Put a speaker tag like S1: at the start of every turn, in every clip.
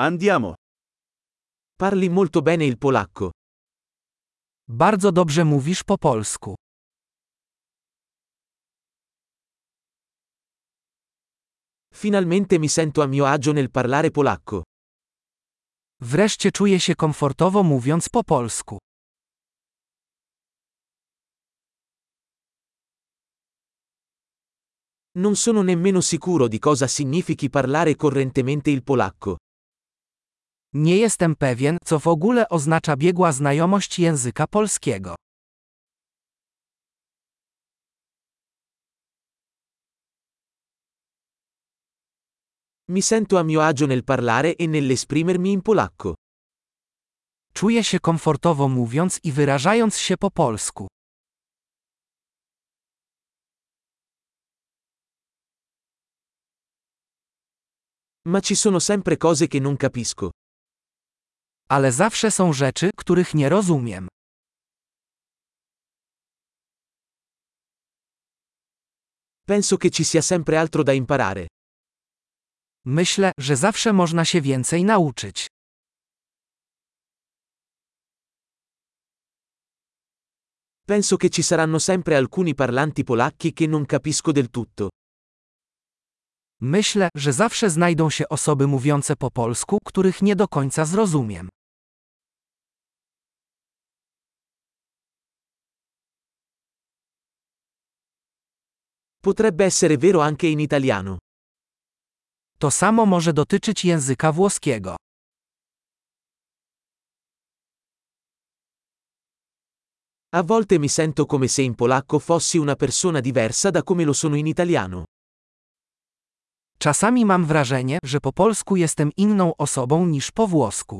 S1: Andiamo.
S2: Parli molto bene il polacco.
S3: Bardzo dobrze mówisz po polsku.
S2: Finalmente mi sento a mio agio nel parlare polacco.
S3: Wreszcie czuję się komfortowo mówiąc po polsku.
S2: Non sono nemmeno sicuro di cosa significhi parlare correntemente il polacco.
S3: Nie jestem pewien, co w ogóle oznacza biegła znajomość języka polskiego.
S2: Mi sento a mio agio nel parlare e nell'esprimermi in polacco.
S3: Czuję się komfortowo mówiąc i wyrażając się po polsku.
S2: Ma ci sono sempre cose che non capisco.
S3: Ale zawsze są rzeczy, których nie rozumiem.
S2: Penso che ci sia sempre altro da imparare.
S3: Myślę, że zawsze można się więcej nauczyć.
S2: Penso che ci saranno sempre alcuni parlanti polacchi che non capisco del tutto.
S3: Myślę, że zawsze znajdą się osoby mówiące po polsku, których nie do końca zrozumiem.
S2: Potrebbe essere vero anche in italiano.
S3: To samo może dotyczyć języka włoskiego.
S2: A volte mi sento come se in polacco fossi una persona diversa da come lo sono in italiano.
S3: Czasami mam wrażenie, że po polsku jestem inną osobą niż po włosku.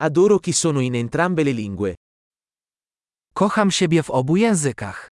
S2: Adoro chi sono in entrambe le lingue.
S3: Kocham siebie w obu językach.